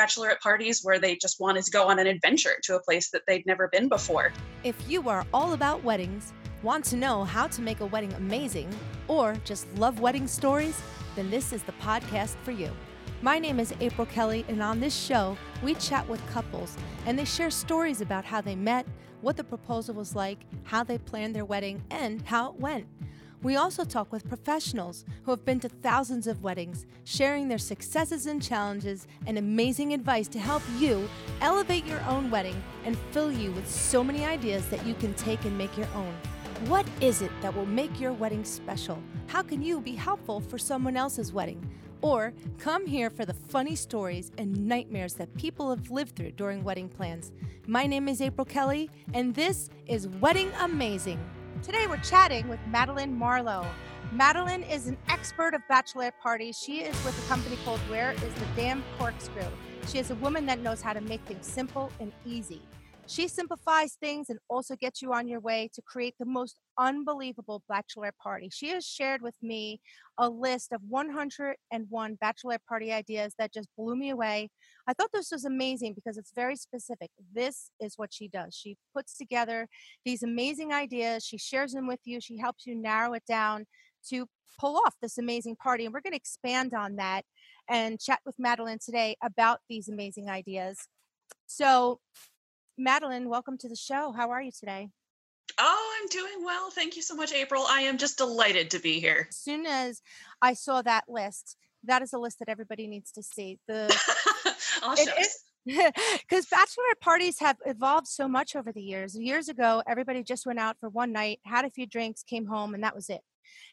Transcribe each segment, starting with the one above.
bachelorette parties where they just wanted to go on an adventure to a place that they'd never been before. If you are all about weddings, want to know how to make a wedding amazing, or just love wedding stories, then this is the podcast for you. My name is April Kelly, and on this show, we chat with couples and they share stories about how they met, what the proposal was like, how they planned their wedding, and how it went. We also talk with professionals who have been to thousands of weddings, sharing their successes and challenges and amazing advice to help you elevate your own wedding and fill you with so many ideas that you can take and make your own. What is it that will make your wedding special? How can you be helpful for someone else's wedding? Or come here for the funny stories and nightmares that people have lived through during wedding plans. My name is April Kelly, and this is Wedding Amazing. Today we're chatting with Madeline Marlowe. Madeline is an expert of bachelorette parties. She is with a company called Where is the Damn Corkscrew? She is a woman that knows how to make things simple and easy. She simplifies things and also gets you on your way to create the most unbelievable bachelorette party. She has shared with me a list of 101 bachelorette party ideas that just blew me away. I thought this was amazing because it's very specific. This is what she does. She puts together these amazing ideas, she shares them with you, she helps you narrow it down to pull off this amazing party. And we're going to expand on that and chat with Madeline today about these amazing ideas. So, Madeline, welcome to the show. How are you today? Oh, I'm doing well. Thank you so much, April. I am just delighted to be here. As soon as I saw that list, that is a list that everybody needs to see. The because bachelorette parties have evolved so much over the years. Years ago, everybody just went out for one night, had a few drinks, came home, and that was it.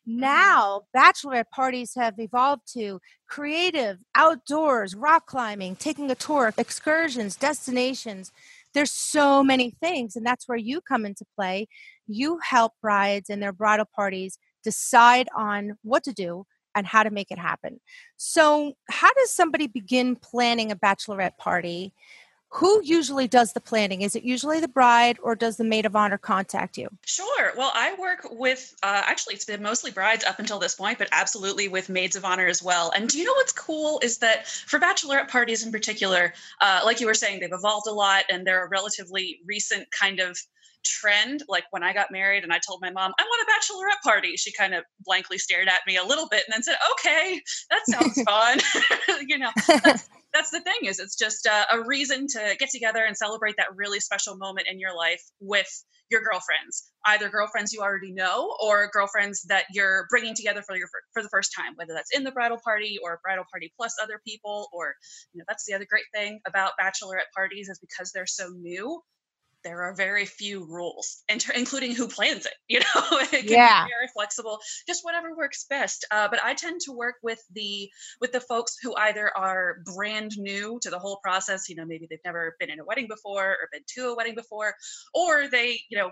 Mm-hmm. Now, bachelorette parties have evolved to creative, outdoors, rock climbing, taking a tour, excursions, destinations there's so many things and that's where you come into play you help brides and their bridal parties decide on what to do and how to make it happen. So how does somebody begin planning a bachelorette party? Who usually does the planning? Is it usually the bride or does the maid of honor contact you? Sure. Well i work with uh, actually it's been mostly brides up until this point but absolutely with maids of honor as well. And do you know what's cool is that for bachelorette parties in particular uh, like you were saying they've evolved a lot and they're a relatively recent kind of trend like when i got married and i told my mom i want a bachelorette party she kind of blankly stared at me a little bit and then said okay that sounds fun. You know that's, that's the thing is it's just a, a reason to get together and celebrate that really special moment in your life with your girlfriends either girlfriends you already know or girlfriends that you're bringing together for your for the first time whether that's in the bridal party or bridal party plus other people or you know that's the other great thing about bachelorette parties is because they're so new there are very few rules, inter- including who plans it. You know, it can yeah. be very flexible, just whatever works best. Uh, but I tend to work with the with the folks who either are brand new to the whole process. You know, maybe they've never been in a wedding before or been to a wedding before, or they, you know,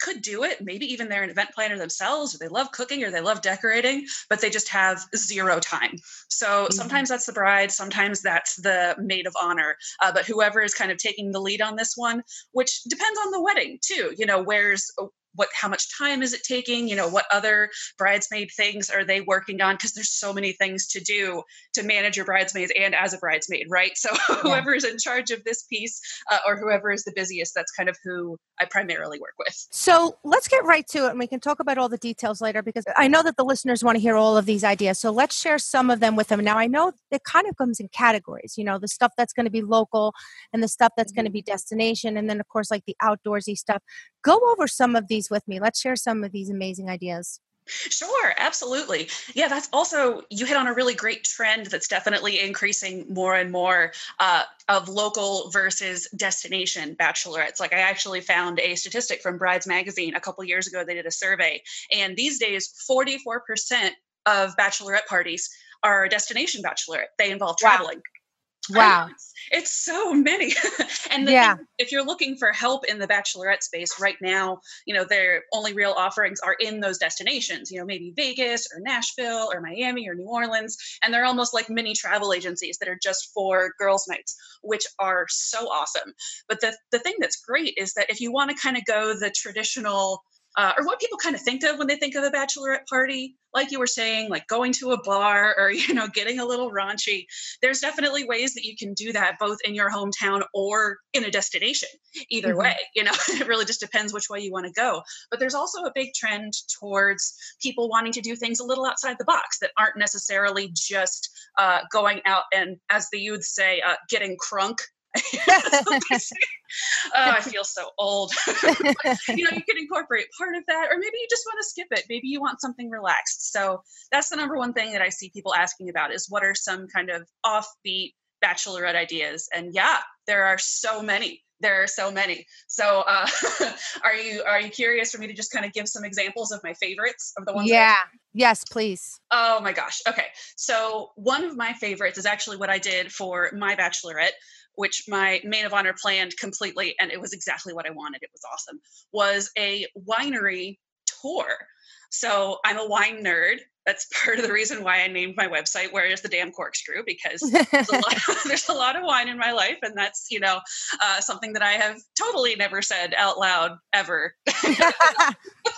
could do it. Maybe even they're an event planner themselves, or they love cooking, or they love decorating, but they just have zero time. So mm-hmm. sometimes that's the bride, sometimes that's the maid of honor. Uh, but whoever is kind of taking the lead on this one, which depends on the wedding too. You know, where's what how much time is it taking? You know what other bridesmaid things are they working on? Because there's so many things to do to manage your bridesmaids and as a bridesmaid right? So yeah. whoever is in charge of this piece uh, or whoever is the busiest that's kind of who i primarily work with. So let's get right to it and we can talk about all the details later because i know that the listeners want to hear all of these ideas. So let's share some of them with them. Now i know it kind of comes in categories you know the stuff that's going to be local and the stuff that's mm-hmm. going to be destination and then of course like the outdoorsy stuff. Go over some of these with me. Let's share some of these amazing ideas. Sure, absolutely. Yeah, that's also, you hit on a really great trend that's definitely increasing more and more uh, of local versus destination bachelorettes. Like, I actually found a statistic from Brides Magazine a couple years ago. They did a survey, and these days, 44% of bachelorette parties are destination bachelorette. They involve traveling. Wow. Wow. It's, it's, so many. and yeah. Thing, if you're looking for help in the bachelorette space right now, you know, their only real offerings are in those destinations, you know, maybe Vegas or Nashville or Miami or New Orleans. And they're almost like mini travel agencies that are just for girls' nights, which are so awesome. But the, the thing that's great is that if you want to kind of go the traditional uh, or what people kind of think of when they think of a bachelorette party like you were saying like going to a bar or you know getting a little raunchy there's definitely ways that you can do that both in your hometown or in a destination either mm-hmm. way you know it really just depends which way you want to go but there's also a big trend towards people wanting to do things a little outside the box that aren't necessarily just uh, going out and as the youth say uh, getting crunk oh, I feel so old. you know, you can incorporate part of that, or maybe you just want to skip it. Maybe you want something relaxed. So that's the number one thing that I see people asking about is what are some kind of offbeat bachelorette ideas? And yeah, there are so many. There are so many. So, uh, are you are you curious for me to just kind of give some examples of my favorites of the ones? Yeah. Yes, please. Oh my gosh. Okay. So one of my favorites is actually what I did for my bachelorette which my maid of honor planned completely, and it was exactly what I wanted. It was awesome. Was a winery tour. So I'm a wine nerd. That's part of the reason why I named my website "Where Is the Damn Corkscrew" because there's a, lot, there's a lot of wine in my life, and that's you know uh, something that I have totally never said out loud ever.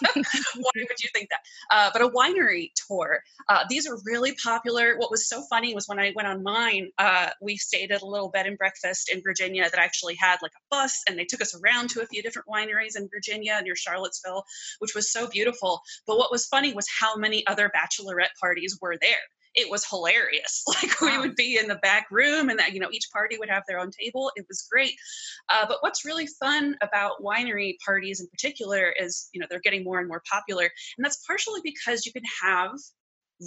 Why would you think that? Uh, but a winery tour. Uh, these are really popular. What was so funny was when I went on mine, uh, we stayed at a little bed and breakfast in Virginia that actually had like a bus, and they took us around to a few different wineries in Virginia near Charlottesville, which was so beautiful. But what was funny was how many other bachelorette parties were there it was hilarious. Like we would be in the back room, and that you know each party would have their own table. It was great. Uh, but what's really fun about winery parties in particular is you know they're getting more and more popular, and that's partially because you can have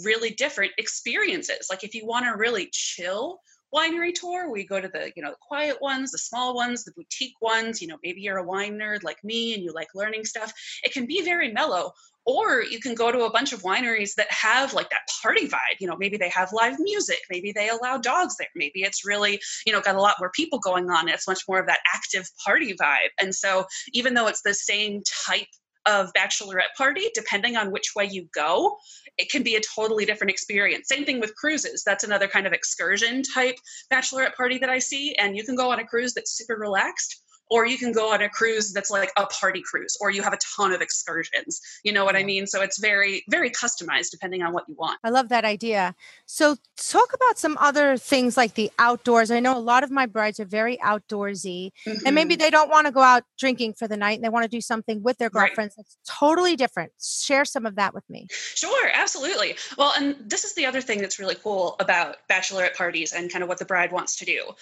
really different experiences. Like if you want to really chill winery tour we go to the you know the quiet ones the small ones the boutique ones you know maybe you're a wine nerd like me and you like learning stuff. It can be very mellow or you can go to a bunch of wineries that have like that party vibe you know maybe they have live music maybe they allow dogs there maybe it's really you know got a lot more people going on it's much more of that active party vibe. And so even though it's the same type of bachelorette party depending on which way you go it can be a totally different experience. Same thing with cruises. That's another kind of excursion type bachelorette party that i see and you can go on a cruise that's super relaxed or you can go on a cruise that's like a party cruise or you have a ton of excursions you know what i mean? So it's very very customized depending on what you want. I love that idea. So talk about some other things like the outdoors. I know a lot of my brides are very outdoorsy mm-hmm. and maybe mm-hmm. they don't want to go out drinking for the night and they want to do something with their girlfriends right. that's totally different. Share some of that with me. Sure absolutely. Well and this is the other thing that's really cool about bachelorette parties and kind of what the bride wants to do.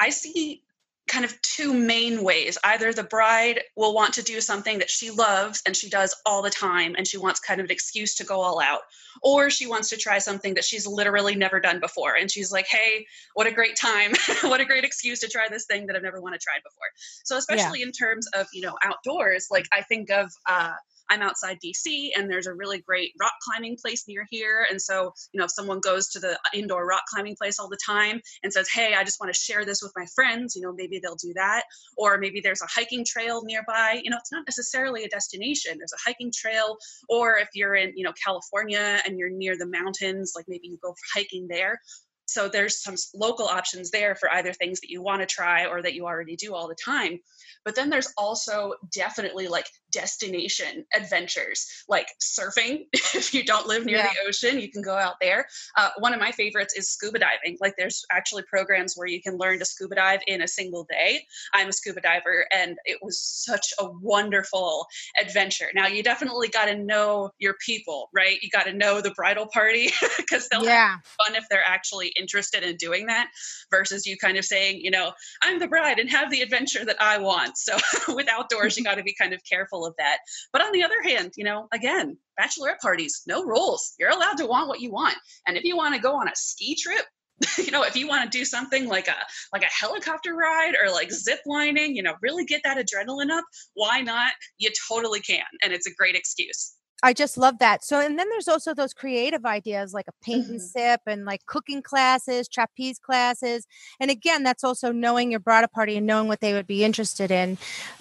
I see kind of two main ways. Either the bride will want to do something that she loves and she does all the time and she wants kind of an excuse to go all out, or she wants to try something that she's literally never done before. And she's like, hey, what a great time. what a great excuse to try this thing that I've never want to try before. So, especially yeah. in terms of, you know, outdoors, like I think of, uh, I'm outside DC and there's a really great rock climbing place near here. And so, you know, if someone goes to the indoor rock climbing place all the time and says, Hey, I just want to share this with my friends, you know, maybe they'll do that. Or maybe there's a hiking trail nearby. You know, it's not necessarily a destination, there's a hiking trail. Or if you're in, you know, California and you're near the mountains, like maybe you go hiking there so there's some local options there for either things that you want to try or that you already do all the time but then there's also definitely like destination adventures like surfing. If you don't live near yeah. the ocean you can go out there. Uh, one of my favorites is scuba diving. Like there's actually programs where you can learn to scuba dive in a single day. I'm a scuba diver and it was such a wonderful adventure. Now you definitely got to know your people right? You got to know the bridal party because they'll yeah. have fun if they're actually interested in doing that versus you kind of saying you know i'm the bride and have the adventure that i want. So with outdoors you got to be kind of careful of that. But on the other hand, you know, again, bachelorette parties, no rules. You're allowed to want what you want. And if you want to go on a ski trip, you know, if you want to do something like a like a helicopter ride or like zip lining, you know, really get that adrenaline up, why not? You totally can. And it's a great excuse. I just love that. So, and then there's also those creative ideas like a paint and mm-hmm. sip and like cooking classes, trapeze classes. And again, that's also knowing your bridal party and knowing what they would be interested in.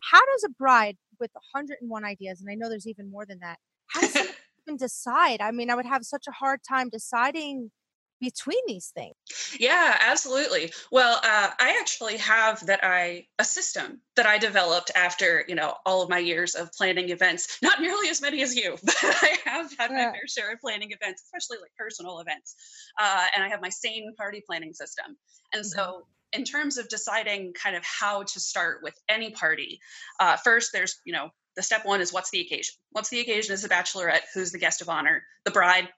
How does a bride with 101 ideas, and I know there's even more than that. How does even decide? I mean, I would have such a hard time deciding between these things. Yeah, absolutely. Well, uh, I actually have that I a system that I developed after you know all of my years of planning events. Not nearly as many as you, but I have had yeah. my fair share of planning events, especially like personal events. Uh, and I have my sane party planning system. And mm-hmm. so in terms of deciding kind of how to start with any party, uh, first there's you know the step one is what's the occasion? What's the occasion is a bachelorette? Who's the guest of honor? The bride?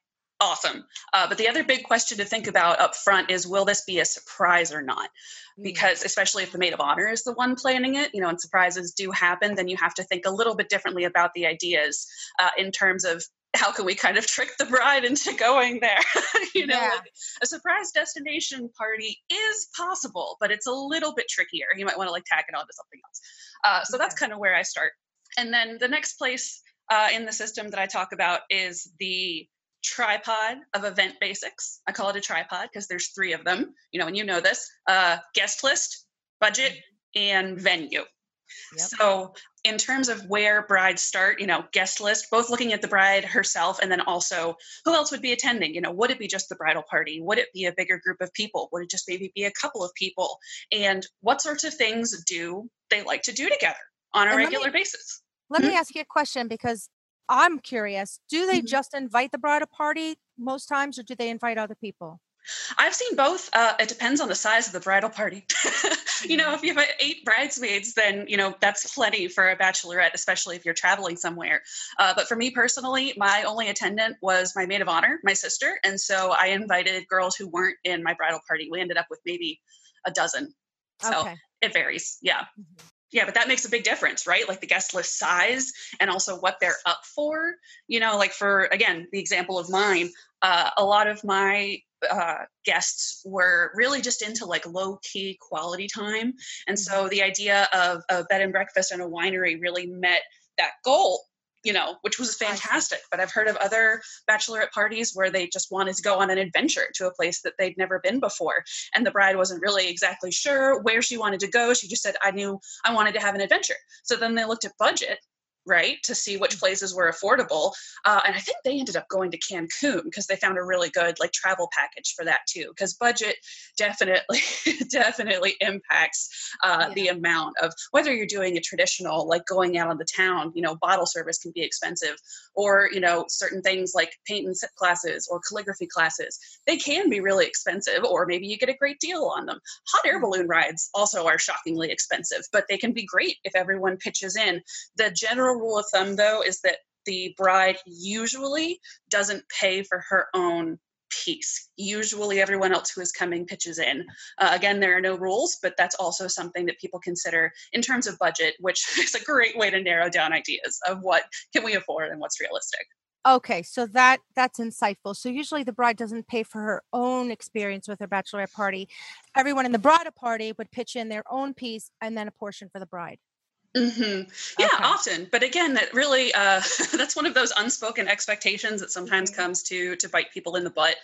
Awesome. Uh, but the other big question to think about up front is will this be a surprise or not? Mm. Because especially if the maid of honor is the one planning it, you know, and surprises do happen, then you have to think a little bit differently about the ideas uh, in terms of how can we kind of trick the bride into going there? you know, yeah. like a surprise destination party is possible, but it's a little bit trickier. You might want to like tack it on to something else. Uh, so okay. that's kind of where I start. And then the next place uh, in the system that I talk about is the tripod of event basics. I call it a tripod because there's three of them, you know, and you know this uh, guest list, budget, and venue. Yep. So, in terms of where brides start, you know, guest list, both looking at the bride herself and then also who else would be attending? You know, would it be just the bridal party? Would it be a bigger group of people? Would it just maybe be a couple of people? And what sorts of things do they like to do together on a and regular me, basis? Let mm-hmm. me ask you a question because I'm curious. Do they mm-hmm. just invite the bridal party most times or do they invite other people? I've seen both. Uh, it depends on the size of the bridal party. you know, if you have eight bridesmaids, then, you know, that's plenty for a bachelorette, especially if you're traveling somewhere. Uh, but for me personally, my only attendant was my maid of honor, my sister. And so I invited girls who weren't in my bridal party. We ended up with maybe a dozen. So okay. it varies. Yeah. Mm-hmm. Yeah, but that makes a big difference, right? Like the guest list size and also what they're up for. You know, like for, again, the example of mine, uh, a lot of my uh, guests were really just into like low key quality time. And so mm-hmm. the idea of a bed and breakfast and a winery really met that goal you know, which was fantastic. But I've heard of other bachelorette parties where they just wanted to go on an adventure to a place that they'd never been before. And the bride wasn't really exactly sure where she wanted to go. She just said, I knew I wanted to have an adventure. So then they looked at budget right to see which places were affordable uh, and i think they ended up going to cancun because they found a really good like travel package for that too because budget definitely definitely impacts uh, yeah. the amount of whether you're doing a traditional like going out on the town you know bottle service can be expensive or you know certain things like paint and sip classes or calligraphy classes they can be really expensive or maybe you get a great deal on them hot air mm. balloon rides also are shockingly expensive but they can be great if everyone pitches in the general rule of thumb, though, is that the bride usually doesn't pay for her own piece. Usually, everyone else who is coming pitches in. Uh, again, there are no rules, but that's also something that people consider in terms of budget, which is a great way to narrow down ideas of what can we afford and what's realistic. Okay, so that that's insightful. So usually the bride doesn't pay for her own experience with her bachelorette party. Everyone in the bridal party would pitch in their own piece and then a portion for the bride. Mm-hmm. Yeah, okay. often. But again, that really uh, that's one of those unspoken expectations that sometimes mm-hmm. comes to to bite people in the butt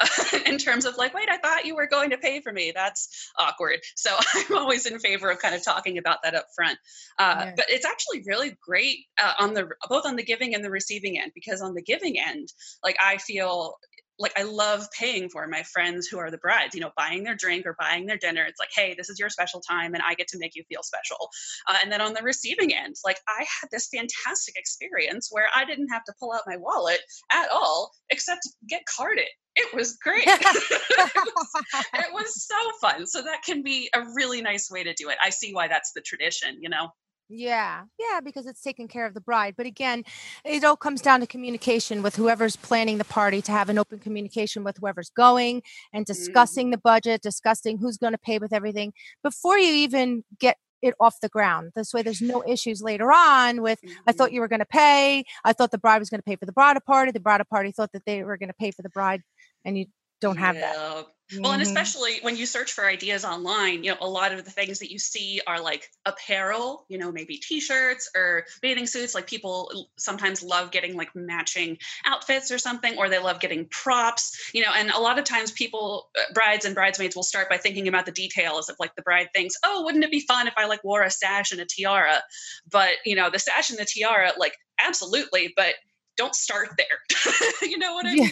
uh, in terms of like, wait, I thought you were going to pay for me. That's awkward. So I'm always in favor of kind of talking about that up front. Uh, yeah. But it's actually really great uh, on the both on the giving and the receiving end because on the giving end, like I feel like I love paying for my friends who are the brides, you know, buying their drink or buying their dinner. It's like, hey, this is your special time and I get to make you feel special. Uh, and then on the receiving end, like I had this fantastic experience where I didn't have to pull out my wallet at all, except get carded. It was great. it, was, it was so fun. So that can be a really nice way to do it. I see why that's the tradition, you know? Yeah, yeah, because it's taking care of the bride. But again, it all comes down to communication with whoever's planning the party to have an open communication with whoever's going and mm-hmm. discussing mm-hmm. the budget, discussing who's going to pay with everything before you even get it off the ground. This way, there's no issues later on with, mm-hmm. I thought mm-hmm. you were going to pay. I thought the bride was going to pay for the bridal party. The bridal party thought that they were going to pay for the bride, and you don't have yeah. that. Well, and mm-hmm. especially when you search for ideas online, you know, a lot of the things that you see are like apparel, you know, maybe t-shirts or bathing suits. Like people sometimes love getting like matching outfits or something, or they love getting props, you know, and a lot of times people, uh, brides and bridesmaids will start by thinking about the details of like the bride thinks, oh, wouldn't it be fun if I like wore a sash and a tiara? But, you know, the sash and the tiara, like absolutely, but don't start there. you know what I mean?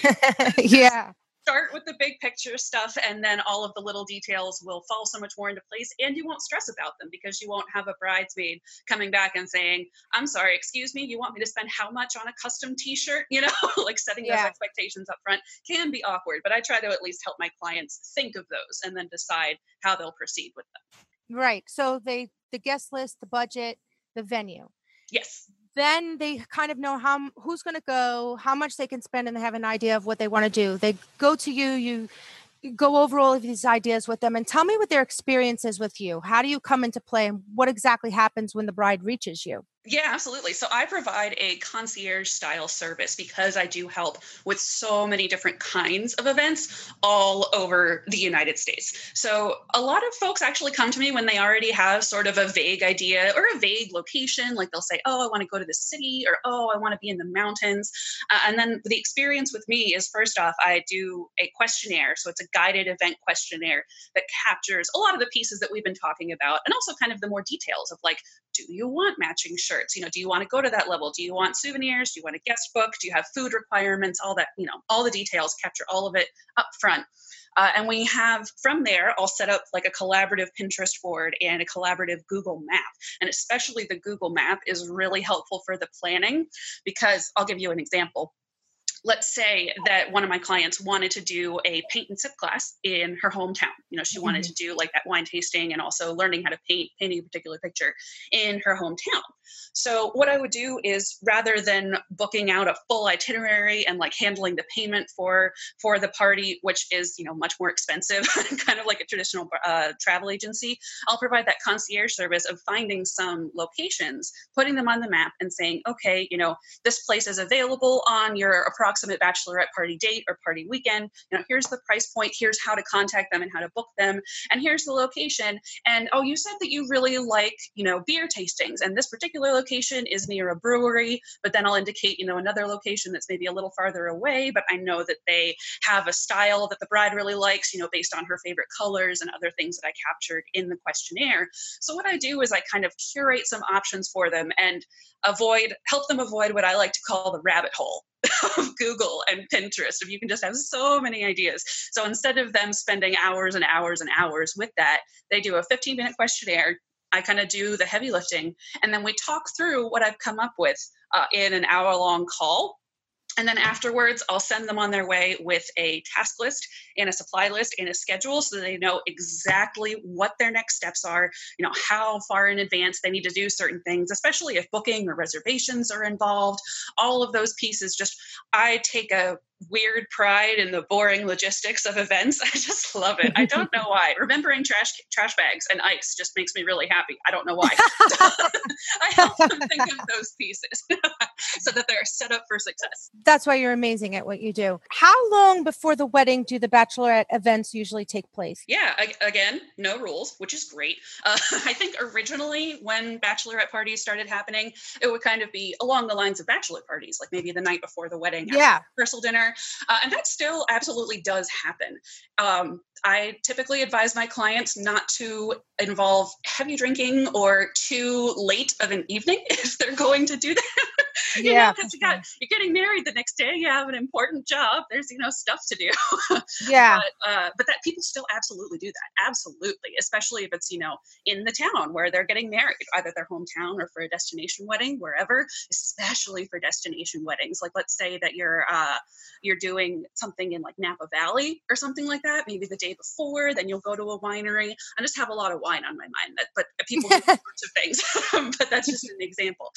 yeah. Start with the big picture stuff and then all of the little details will fall so much more into place and you won't stress about them because you won't have a bridesmaid coming back and saying i'm sorry excuse me you want me to spend how much on a custom t-shirt? You know like setting yeah. those expectations up front can be awkward but i try to at least help my clients think of those and then decide how they'll proceed with them. Right so they the guest list the budget the venue. Yes then they kind of know how who's going to go, how much they can spend, and they have an idea of what they want to do. They go to you, you go over all of these ideas with them, and tell me what their experience is with you. How do you come into play, and what exactly happens when the bride reaches you? Yeah, absolutely. So I provide a concierge style service because I do help with so many different kinds of events all over the United States. So a lot of folks actually come to me when they already have sort of a vague idea or a vague location. Like they'll say, Oh, I want to go to the city, or Oh, I want to be in the mountains. Uh, and then the experience with me is first off, I do a questionnaire. So it's a guided event questionnaire that captures a lot of the pieces that we've been talking about and also kind of the more details of like, do you want matching shirts? you know do you want to go to that level? Do you want souvenirs? Do you want a guest book? Do you have food requirements? All that you know all the details capture all of it up front uh, and we have from there i'll set up like a collaborative pinterest board and a collaborative google map. And especially the google map is really helpful for the planning because i'll give you an example let's say that one of my clients wanted to do a paint and sip class in her hometown. You know, she wanted mm-hmm. to do like that wine tasting and also learning how to paint, painting a particular picture in her hometown. So what I would do is rather than booking out a full itinerary and like handling the payment for for the party, which is you know much more expensive, kind of like a traditional uh, travel agency, I'll provide that concierge service of finding some locations, putting them on the map, and saying, okay, you know, this place is available on your approximate approximate bachelorette party date or party weekend. You know, here's the price point, here's how to contact them and how to book them, and here's the location. And oh, you said that you really like, you know, beer tastings, and this particular location is near a brewery, but then I'll indicate, you know, another location that's maybe a little farther away, but I know that they have a style that the bride really likes, you know, based on her favorite colors and other things that I captured in the questionnaire. So what I do is I kind of curate some options for them and avoid help them avoid what I like to call the rabbit hole of Google and Pinterest if you can just have so many ideas. So instead of them spending hours and hours and hours with that, they do a 15 minute questionnaire. I kind of do the heavy lifting, and then we talk through what I've come up with uh, in an hour long call and then afterwards, I'll send them on their way with a task list and a supply list and a schedule so they know exactly what their next steps are, you know, how far in advance they need to do certain things, especially if booking or reservations are involved. All of those pieces just, I take a weird pride in the boring logistics of events. I just love it. I don't know why. Remembering trash trash bags and ice just makes me really happy. I don't know why. I help them think of those pieces that they're set up for success. That's why you're amazing at what you do. How long before the wedding do the bachelorette events usually take place? Yeah, again, no rules, which is great. Uh, I think originally when bachelorette parties started happening, it would kind of be along the lines of bachelor parties, like maybe the night before the wedding, yeah, rehearsal dinner uh, and that still absolutely does happen. Um, I typically advise my clients not to involve heavy drinking or too late of an evening if they're going to do that. you yeah, because you got you're getting married the next day. You have an important job. There's you know stuff to do. yeah, but, uh, but that people still absolutely do that. Absolutely, especially if it's you know in the town where they're getting married, either their hometown or for a destination wedding, wherever. Especially for destination weddings, like let's say that you're uh, you're doing something in like Napa Valley or something like that. Maybe the day before, then you'll go to a winery. I just have a lot of wine on my mind. That, but people do all sorts of things. but that's just an example.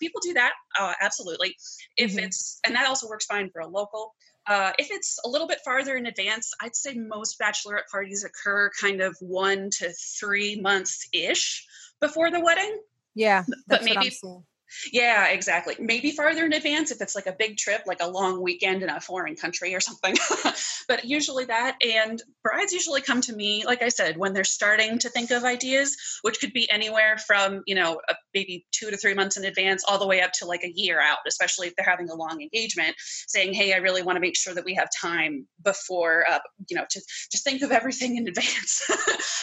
People do that. Uh, absolutely. If mm-hmm. it's, and that also works fine for a local. Uh, if it's a little bit farther in advance, I'd say most bachelorette parties occur kind of one to three months ish before the wedding. Yeah, but maybe yeah, exactly. Maybe farther in advance if it's like a big trip, like a long weekend in a foreign country or something. but usually that. And brides usually come to me, like I said, when they're starting to think of ideas, which could be anywhere from, you know, a, maybe two to three months in advance, all the way up to like a year out, especially if they're having a long engagement, saying, hey, I really want to make sure that we have time before, uh, you know, to just think of everything in advance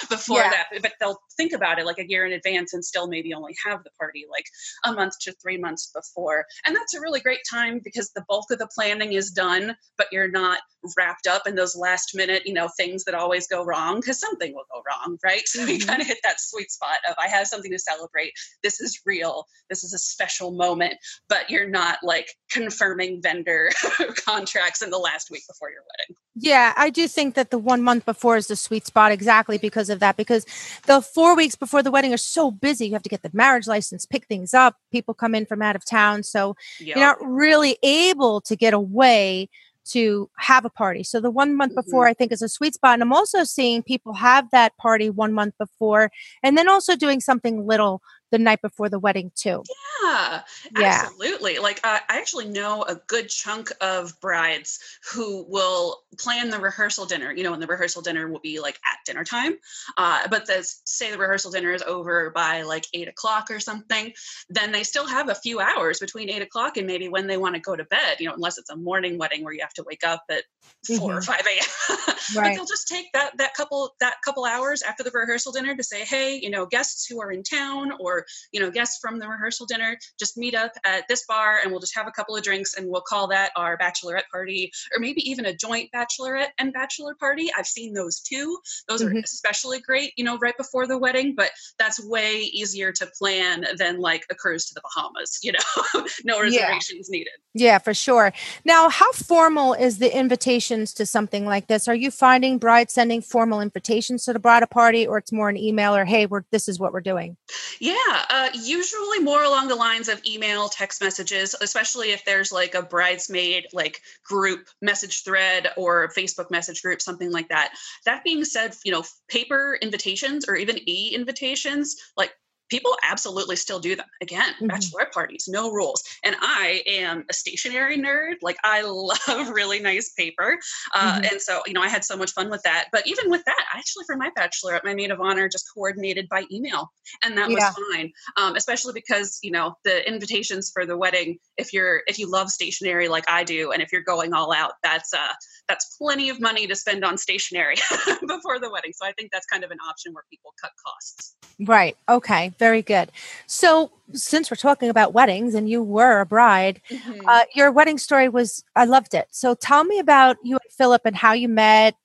before yeah. that. But they'll think about it like a year in advance and still maybe only have the party like a month to three months before. And that's a really great time because the bulk of the planning is done, but you're not wrapped up in those last minute, you know, things that always go wrong because something will go wrong, right? So you mm-hmm. kind of hit that sweet spot of I have something to celebrate. This is real. This is a special moment, but you're not like confirming vendor contracts in the last week before your wedding. Yeah, I do think that the one month before is the sweet spot exactly because of that. Because the four weeks before the wedding are so busy. You have to get the marriage license, pick things up. People come in from out of town. So yep. you're not really able to get away to have a party. So the one month before, mm-hmm. I think, is a sweet spot. And I'm also seeing people have that party one month before and then also doing something little the night before the wedding too. Yeah, yeah. absolutely. Like uh, I actually know a good chunk of brides who will plan the rehearsal dinner. You know, and the rehearsal dinner will be like at dinner time. Uh, but the say the rehearsal dinner is over by like eight o'clock or something, then they still have a few hours between eight o'clock and maybe when they want to go to bed. You know, unless it's a morning wedding where you have to wake up at 4 mm-hmm. or five a.m. right. but they'll just take that that couple that couple hours after the rehearsal dinner to say, hey, you know, guests who are in town or you know guests from the rehearsal dinner just meet up at this bar and we'll just have a couple of drinks and we'll call that our bachelorette party or maybe even a joint bachelorette and bachelor party. I've seen those too. Those mm-hmm. are especially great you know right before the wedding but that's way easier to plan than like a cruise to the bahamas you know? No reservations yeah. needed. Yeah for sure. Now how formal is the invitations to something like this? Are you finding brides sending formal invitations to the bridal party or it's more an email or hey we're this is what we're doing yeah uh, usually more along the lines of email, text messages, especially if there's like a bridesmaid like group message thread or Facebook message group, something like that. That being said, you know, paper invitations or even e invitations, like people absolutely still do them. Again, mm-hmm. bachelorette parties, no rules. And I am a stationery nerd. Like I love really nice paper. Uh, mm-hmm. And so, you know, I had so much fun with that. But even with that, actually for my bachelorette, my maid of honor just coordinated by email. And that yeah. was fine. Um, especially because, you know, the invitations for the wedding, if you're, if you love stationery like I do, and if you're going all out, that's, uh, that's plenty of money to spend on stationery before the wedding. So I think that's kind of an option where people cut costs. Right. Okay. Very good. So, since we're talking about weddings and you were a bride, mm-hmm. uh, your wedding story was, I loved it. So, tell me about you and Philip and how you met.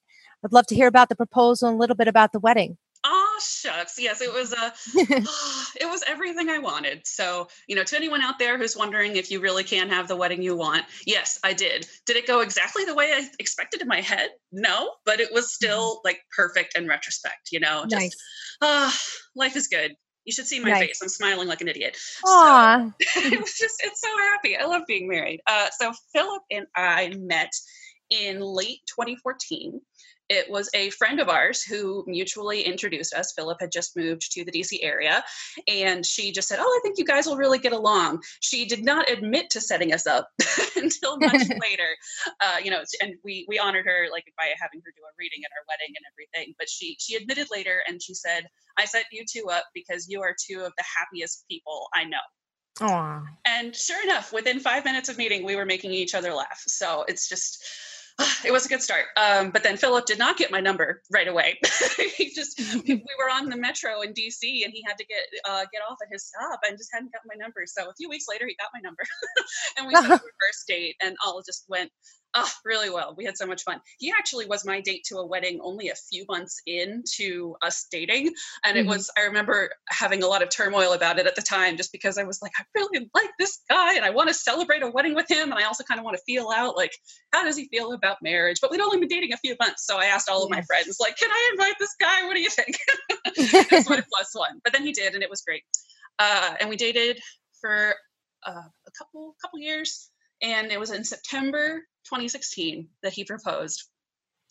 I'd love to hear about the proposal and a little bit about the wedding. Oh shucks, yes, it was a, it was everything I wanted. So you know, to anyone out there who's wondering if you really can have the wedding you want, yes, I did. Did it go exactly the way I expected in my head? No, but it was mm-hmm. still like perfect in retrospect. You know, just nice. uh, life is good. You should see my nice. face. I'm smiling like an idiot. Aww. So, it was just, it's so happy. I love being married. Uh, so Philip and I met in late 2014 it was a friend of ours who mutually introduced us. Philip had just moved to the DC area, and she just said, Oh, I think you guys will really get along. She did not admit to setting us up until much later. Uh, you know, and we we honored her like by having her do a reading at our wedding and everything. But she she admitted later and she said, I set you two up because you are two of the happiest people I know. Aww. And sure enough, within five minutes of meeting, we were making each other laugh. So it's just it was a good start. Um, but then Philip did not get my number right away. he just we were on the metro in DC and he had to get uh, get off at his stop and just hadn't got my number. So a few weeks later he got my number and we set a first date and all just went Oh, really well. We had so much fun. He actually was my date to a wedding only a few months into us dating. And mm-hmm. it was, I remember having a lot of turmoil about it at the time, just because I was like, I really like this guy and I want to celebrate a wedding with him. And I also kind of want to feel out like, how does he feel about marriage? But we'd only been dating a few months. So I asked all of my friends, like, can I invite this guy? What do you think? That's my plus one. But then he did, and it was great. Uh, and we dated for uh, a couple couple years and it was in September 2016 that he proposed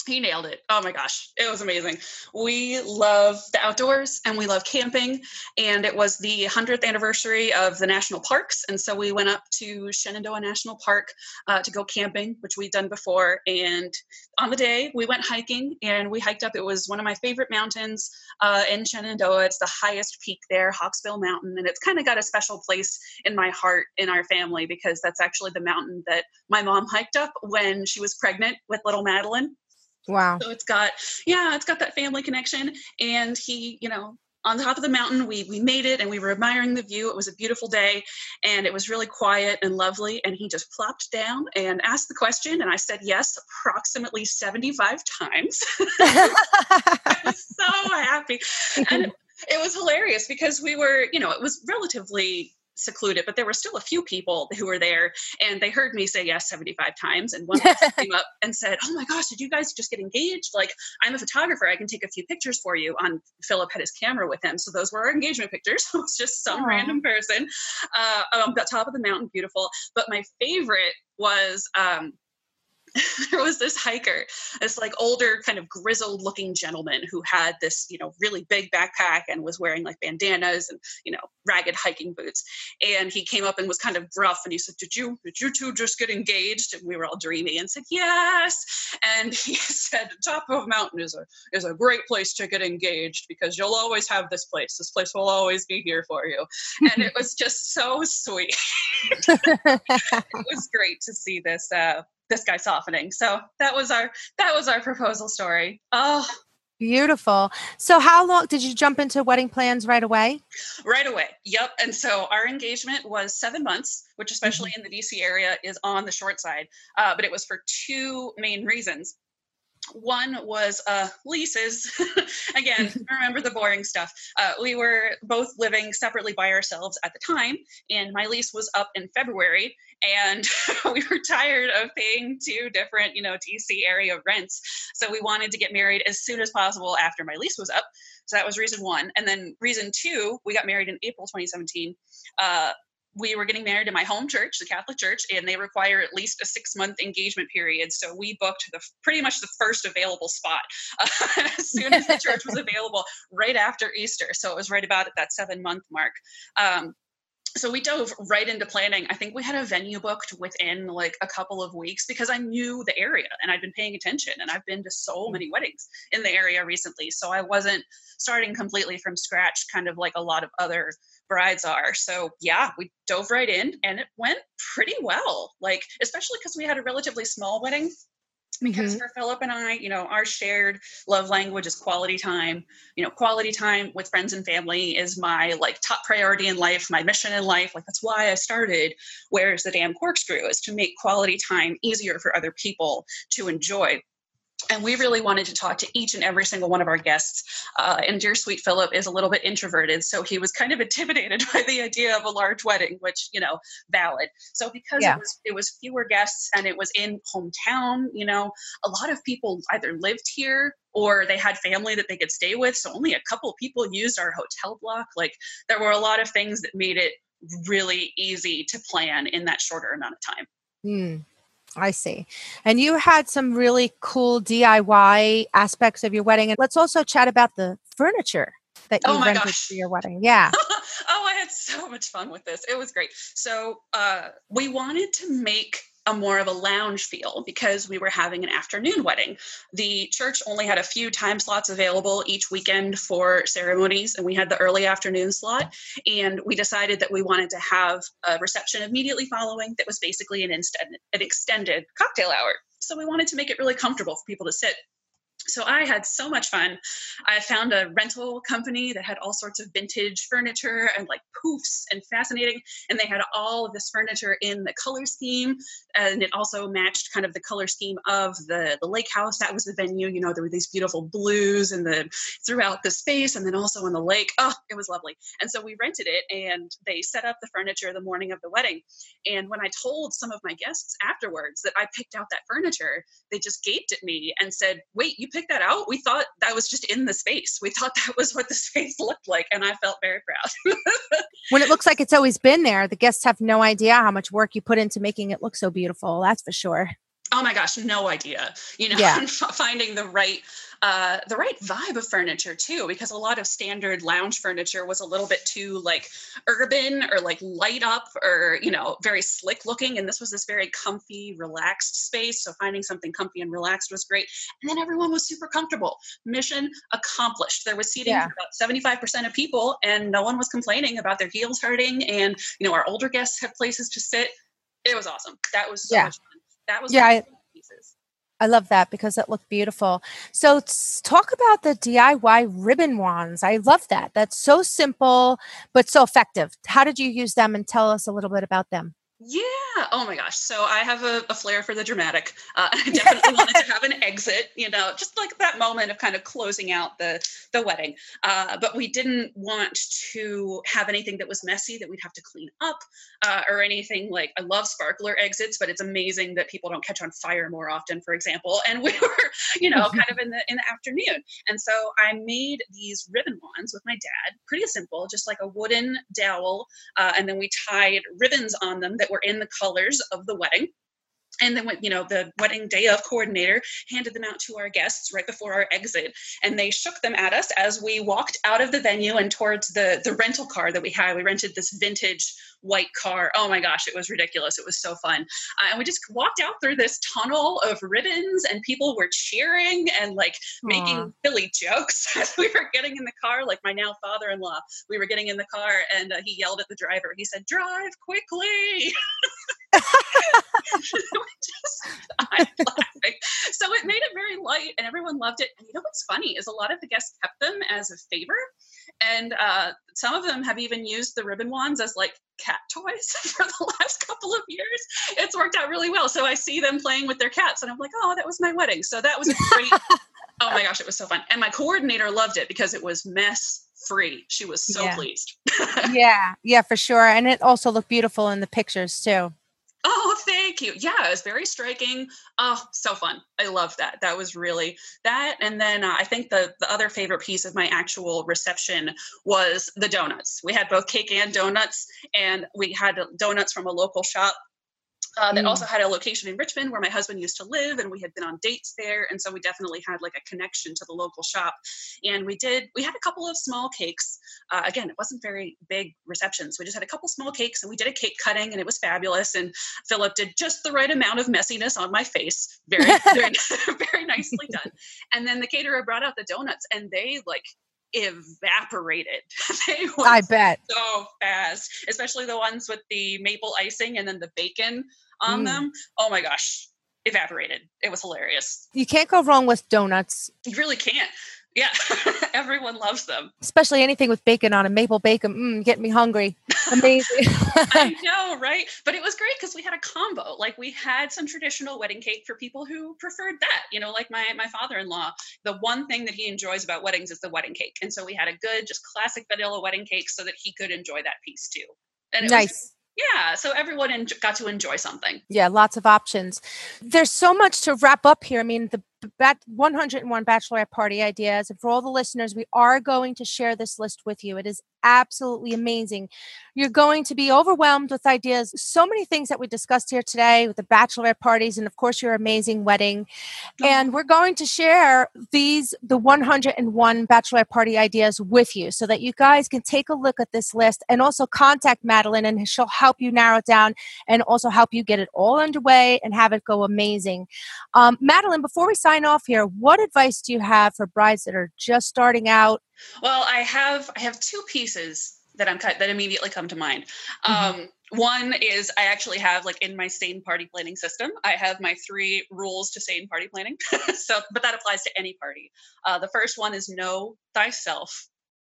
he nailed it. Oh my gosh, it was amazing. We love the outdoors and we love camping. And it was the 100th anniversary of the national parks. And so we went up to Shenandoah National Park uh, to go camping, which we'd done before. And on the day, we went hiking and we hiked up. It was one of my favorite mountains uh, in Shenandoah. It's the highest peak there, Hawksbill Mountain. And it's kind of got a special place in my heart in our family because that's actually the mountain that my mom hiked up when she was pregnant with little Madeline Wow. So it's got, yeah, it's got that family connection. And he, you know, on the top of the mountain. We we made it and we were admiring the view. It was a beautiful day and it was really quiet and lovely. And he just plopped down and asked the question. And I said yes approximately 75 times. I was so happy. And it was hilarious because we were, you know, it was relatively secluded, but there were still a few people who were there and they heard me say yes 75 times. And one person came up and said, Oh my gosh, did you guys just get engaged? Like, I'm a photographer. I can take a few pictures for you. On Philip had his camera with him. So those were our engagement pictures. it was just some Aww. random person uh, on the top of the mountain, beautiful. But my favorite was um, there was this hiker, this like older, kind of grizzled looking gentleman who had this, you know, really big backpack and was wearing like bandanas and, you know, ragged hiking boots. And he came up and was kind of gruff and he said, Did you, did you two just get engaged? And we were all dreamy and said, Yes. And he said, Top of a mountain is a is a great place to get engaged because you'll always have this place. This place will always be here for you. And it was just so sweet. it was great to see this uh, this guy softening. So that was our that was our proposal story. Oh, Beautiful. So, how long did you jump into wedding plans right away? Right away. Yep. And so, our engagement was seven months, which, especially mm-hmm. in the DC area, is on the short side. Uh, but it was for two main reasons. One was uh, leases. Again, remember the boring stuff. Uh, we were both living separately by ourselves at the time, and my lease was up in February, and we were tired of paying two different, you know, DC area rents. So we wanted to get married as soon as possible after my lease was up. So that was reason one. And then reason two, we got married in April 2017. Uh, we were getting married in my home church, the Catholic Church, and they require at least a six month engagement period. So we booked the pretty much the first available spot uh, as soon as the church was available, right after Easter. So it was right about at that seven month mark. Um, so we dove right into planning. I think we had a venue booked within like a couple of weeks because I knew the area and I'd been paying attention and I've been to so mm. many weddings in the area recently. So I wasn't starting completely from scratch, kind of like a lot of other brides are. So yeah, we dove right in and it went pretty well. Like, especially because we had a relatively small wedding because mm-hmm. for philip and i you know our shared love language is quality time you know quality time with friends and family is my like top priority in life my mission in life like that's why i started where's the damn corkscrew is to make quality time easier for other people to enjoy and we really wanted to talk to each and every single one of our guests. Uh, and dear sweet Philip is a little bit introverted, so he was kind of intimidated by the idea of a large wedding, which you know, valid. So because yeah. it was it was fewer guests and it was in hometown, you know, a lot of people either lived here or they had family that they could stay with. So only a couple people used our hotel block. Like there were a lot of things that made it really easy to plan in that shorter amount of time. Hmm. I see. And you had some really cool DIY aspects of your wedding. And let's also chat about the furniture that you oh rented gosh. for your wedding. Yeah. oh, I had so much fun with this. It was great. So uh, we wanted to make a more of a lounge feel because we were having an afternoon wedding. The church only had a few time slots available each weekend for ceremonies, and we had the early afternoon slot. And we decided that we wanted to have a reception immediately following that was basically an, an extended cocktail hour. So we wanted to make it really comfortable for people to sit so I had so much fun. I found a rental company that had all sorts of vintage furniture and like poofs and fascinating. And they had all of this furniture in the color scheme. And it also matched kind of the color scheme of the, the lake house. That was the venue. You know, there were these beautiful blues and the throughout the space and then also on the lake. Oh, it was lovely. And so we rented it and they set up the furniture the morning of the wedding. And when I told some of my guests afterwards that I picked out that furniture, they just gaped at me and said, wait, you that out? We thought that was just in the space. We thought that was what the space looked like. And I felt very proud. when it looks like it's always been there, the guests have no idea how much work you put into making it look so beautiful. That's for sure. Oh my gosh, no idea. You know, yeah. finding the right uh, the right vibe of furniture too, because a lot of standard lounge furniture was a little bit too like urban or like light up or you know very slick looking, and this was this very comfy, relaxed space. So finding something comfy and relaxed was great, and then everyone was super comfortable. Mission accomplished. There was seating yeah. for about seventy five percent of people, and no one was complaining about their heels hurting. And you know our older guests had places to sit. It was awesome. That was so yeah. much fun. That was yeah. I- pieces. I love that because it looked beautiful. So talk about the DIY ribbon wands. I love that. That's so simple but so effective. How did you use them and tell us a little bit about them? Yeah. Oh my gosh. So I have a, a flair for the dramatic. Uh, I definitely wanted to have an exit, you know, just like that moment of kind of closing out the the wedding. Uh, but we didn't want to have anything that was messy that we'd have to clean up uh, or anything like. I love sparkler exits, but it's amazing that people don't catch on fire more often, for example. And we were, you know, kind of in the in the afternoon, and so I made these ribbon wands with my dad. Pretty simple, just like a wooden dowel, uh, and then we tied ribbons on them that were in the colors of the wedding and then when you know the wedding day of coordinator handed them out to our guests right before our exit and they shook them at us as we walked out of the venue and towards the the rental car that we had. We rented this vintage white car. Oh my gosh it was ridiculous. It was so fun. Uh, and we just walked out through this tunnel of ribbons and people were cheering and like Aww. making silly jokes as we were getting in the car. Like my now father-in-law we were getting in the car and uh, he yelled at the driver. He said drive quickly I'm laughing. So it made it very light and everyone loved it. And you know what's funny is a lot of the guests kept them as a favor. And uh, some of them have even used the ribbon wands as like cat toys for the last couple of years. It's worked out really well. So I see them playing with their cats and I'm like, oh, that was my wedding. So that was a great. oh my gosh, it was so fun. And my coordinator loved it because it was mess free. She was so yeah. pleased. yeah, yeah, for sure. And it also looked beautiful in the pictures too. Oh, thank you. Yeah, it was very striking. Oh, so fun. I love that. That was really that. And then uh, I think the the other favorite piece of my actual reception was the donuts. We had both cake and donuts, and we had donuts from a local shop uh, that mm. also had a location in Richmond where my husband used to live, and we had been on dates there, and so we definitely had like a connection to the local shop. And we did. We had a couple of small cakes. Uh, again, it wasn't very big receptions. We just had a couple small cakes, and we did a cake cutting, and it was fabulous. And Philip did just the right amount of messiness on my face, very, very, very nicely done. And then the caterer brought out the donuts, and they like evaporated. they I bet so fast, especially the ones with the maple icing and then the bacon on mm. them. Oh my gosh, evaporated. It was hilarious. You can't go wrong with donuts. You really can't. Yeah, everyone loves them. Especially anything with bacon on it, maple bacon. Mm, get me hungry. Amazing. I know, right? But it was great because we had a combo. Like we had some traditional wedding cake for people who preferred that. You know, like my my father-in-law. The one thing that he enjoys about weddings is the wedding cake, and so we had a good, just classic vanilla wedding cake so that he could enjoy that piece too. And nice. Was, yeah so everyone en- got to enjoy something yeah lots of options there's so much to wrap up here i mean the bat 101 bachelorette party ideas and for all the listeners we are going to share this list with you it is absolutely amazing. You're going to be overwhelmed with ideas. So many things that we discussed here today with the bachelorette parties, and of course, your amazing wedding. Oh. And we're going to share these, the 101 bachelorette party ideas with you so that you guys can take a look at this list and also contact Madeline, and she'll help you narrow it down and also help you get it all underway and have it go amazing. Um, Madeline, before we sign off here, what advice do you have for brides that are just starting out? Well, I have I have two pieces that I'm that immediately come to mind. Mm-hmm. Um, one is I actually have like in my sane party planning system, I have my three rules to sane party planning. so, but that applies to any party. Uh, the first one is know thyself.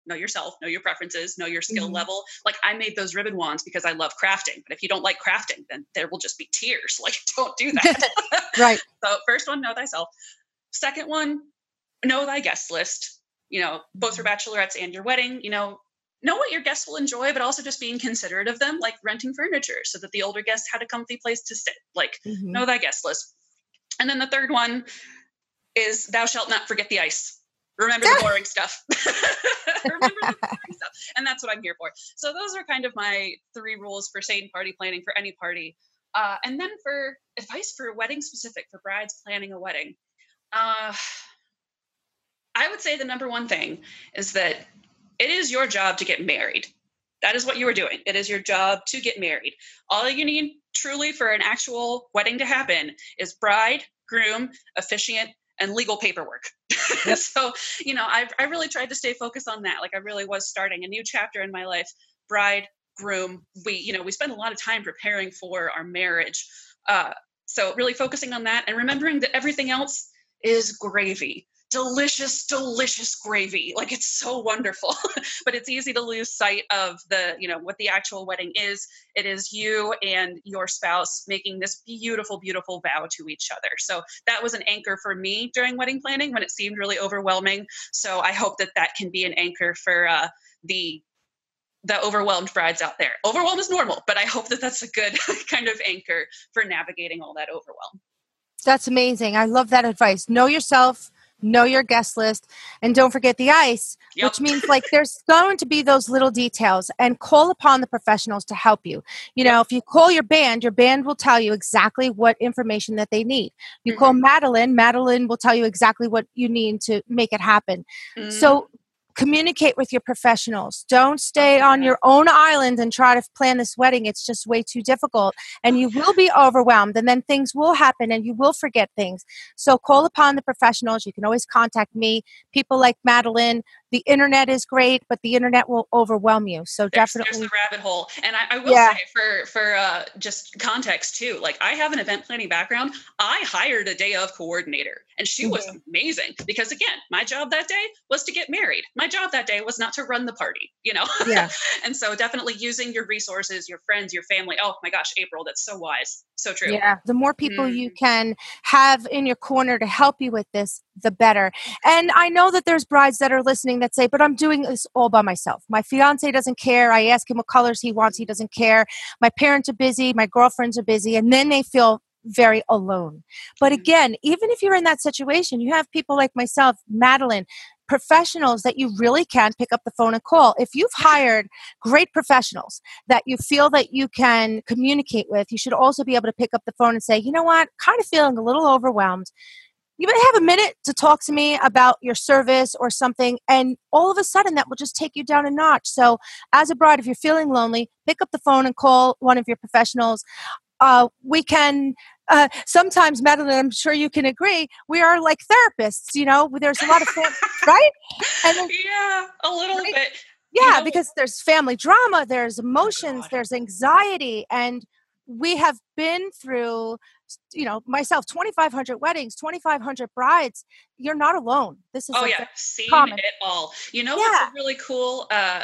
Know yourself, know your preferences, know your skill mm-hmm. level. Like I made those ribbon wands because I love crafting, but if you don't like crafting, then there will just be tears. Like don't do that. right. So first one, know thyself. Second one, know thy guest list you know, both for bachelorettes and your wedding, you know, know what your guests will enjoy, but also just being considerate of them, like renting furniture so that the older guests had a comfy place to sit. Like, mm-hmm. know thy guest list. And then the third one is thou shalt not forget the ice. Remember the boring stuff. Remember the boring stuff. And that's what I'm here for. So those are kind of my three rules for sane party planning for any party. Uh, and then for advice for wedding specific, for brides planning a wedding. Uh, I would say the number one thing is that it is your job to get married. That is what you are doing. It is your job to get married. All you need truly for an actual wedding to happen is bride, groom, officiant, and legal paperwork. Yep. so, you know, I, I really tried to stay focused on that. Like I really was starting a new chapter in my life. Bride, groom, we, you know, we spend a lot of time preparing for our marriage. Uh, So, really focusing on that and remembering that everything else is gravy delicious delicious gravy. Like it's so wonderful but it's easy to lose sight of the you know what the actual wedding is. It is you and your spouse making this beautiful beautiful vow to each other. So that was an anchor for me during wedding planning when it seemed really overwhelming. So i hope that that can be an anchor for uh, the the overwhelmed brides out there. Overwhelm is normal but i hope that that's a good kind of anchor for navigating all that overwhelm. That's amazing. I love that advice. Know yourself, know your guest list, and don't forget the ice, yep. which means like there's going to be those little details and call upon the professionals to help you. You know, if you call your band, your band will tell you exactly what information that they need. You mm-hmm. call Madeline, Madeline will tell you exactly what you need to make it happen. Mm-hmm. So communicate with your professionals. Don't stay on your own island and try to plan this wedding. It's just way too difficult. And you will be overwhelmed, and then things will happen and you will forget things. So call upon the professionals. You can always contact me. People like Madeline, the internet is great, but the internet will overwhelm you. So there's, definitely there's the rabbit hole. And I, I will yeah. say for for uh, just context too, like I have an event planning background. I hired a day of coordinator, and she mm-hmm. was amazing because again, my job that day was to get married. My job that day was not to run the party. You know. Yeah. and so definitely using your resources, your friends, your family. Oh my gosh, April, that's so wise. So true. Yeah. The more people mm. you can have in your corner to help you with this, the better. And I know that there's brides that are listening that say, but I'm doing this all by myself. My fiance doesn't care. I ask him what colors he wants. He doesn't care. My parents are busy. My girlfriends are busy. And then they feel very alone. But mm. again, even if you're in that situation, you have people like myself, Madeline, professionals that you really can pick up the phone and call. If you've hired great professionals that you feel that you can communicate with, you should also be able to pick up the phone and say, you know what, kind of feeling a little overwhelmed. You may have a minute to talk to me about your service or something, and all of a sudden that will just take you down a notch. So, as a bride, if you're feeling lonely, pick up the phone and call one of your professionals. Uh, we can uh, sometimes, Madeline, I'm sure you can agree, we are like therapists. You know, there's a lot of fam- right, and then, yeah, a little right? bit. Yeah, you know, because there's family drama, there's oh emotions, oh there's anxiety, and we have been through you know myself 2500 weddings 2500 brides you're not alone this is oh yeah seen common. it all you know yeah. what's a really cool uh,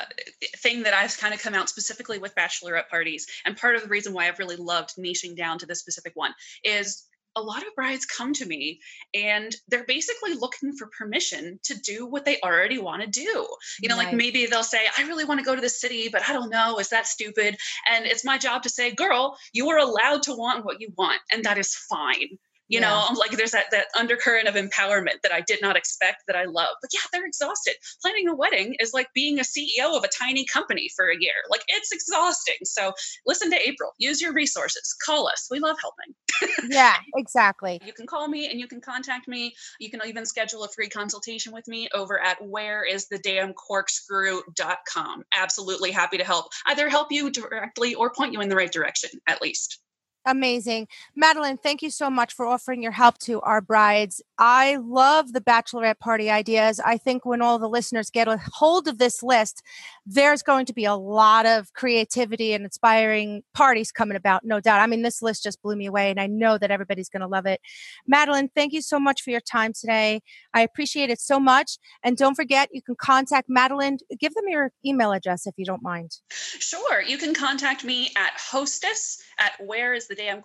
thing that i've kind of come out specifically with bachelorette parties and part of the reason why i've really loved niching down to this specific one is a lot of brides come to me and they're basically looking for permission to do what they already want to do. You know, right. like maybe they'll say, I really want to go to the city, but I don't know. Is that stupid? And it's my job to say, girl, you are allowed to want what you want, and that is fine you yeah. know like there's that that undercurrent of empowerment that i did not expect that i love. But yeah they're exhausted. Planning a wedding is like being a ceo of a tiny company for a year. Like it's exhausting. So listen to april. Use your resources. Call us. We love helping. Yeah exactly. You can call me and you can contact me. You can even schedule a free consultation with me over at where is the damn absolutely happy to help. Either help you directly or point you in the right direction at least Amazing. Madeline, thank you so much for offering your help to our brides. I love the bachelorette party ideas. I think when all the listeners get a hold of this list, there's going to be a lot of creativity and inspiring parties coming about, no doubt. I mean, this list just blew me away, and I know that everybody's going to love it. Madeline, thank you so much for your time today. I appreciate it so much. And don't forget, you can contact Madeline. Give them your email address if you don't mind. Sure. You can contact me at hostess at where is the damn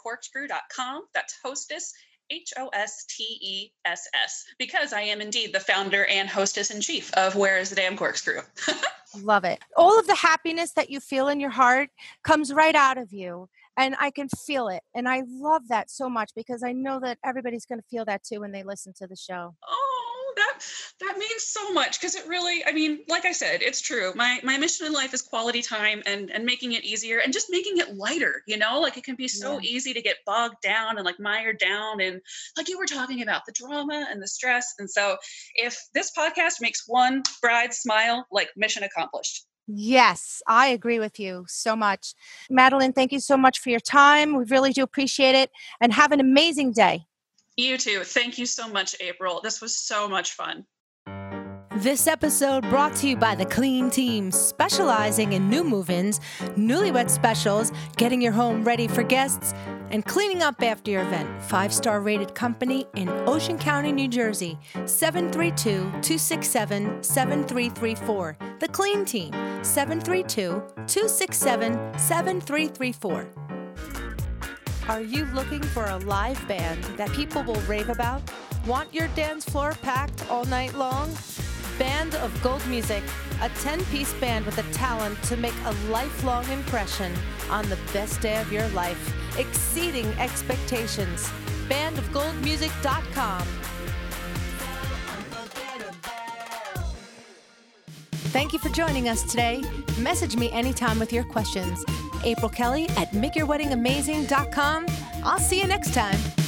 That's hostess, H O S T E S S, because I am indeed the founder and hostess in chief of Where is the Damn Corkscrew. Love it. All of the happiness that you feel in your heart comes right out of you. And I can feel it. And I love that so much because I know that everybody's going to feel that too when they listen to the show. Oh, that that means so much because it really i mean like i said it's true my my mission in life is quality time and and making it easier and just making it lighter you know like it can be so yeah. easy to get bogged down and like mired down and like you were talking about the drama and the stress and so if this podcast makes one bride smile like mission accomplished Yes, I agree with you so much. Madeline, thank you so much for your time. We really do appreciate it and have an amazing day. You too. Thank you so much, April. This was so much fun. This episode brought to you by the Clean Team, specializing in new move ins, newlywed specials, getting your home ready for guests, and cleaning up after your event. Five star rated company in Ocean County, New Jersey, 732 267 7334. The Clean Team, 732 267 7334. Are you looking for a live band that people will rave about? Want your dance floor packed all night long? Band of Gold Music, a 10 piece band with the talent to make a lifelong impression on the best day of your life, exceeding expectations. Bandofgoldmusic.com. Thank you for joining us today. Message me anytime with your questions. April Kelly at makeyourweddingamazing.com. I'll see you next time.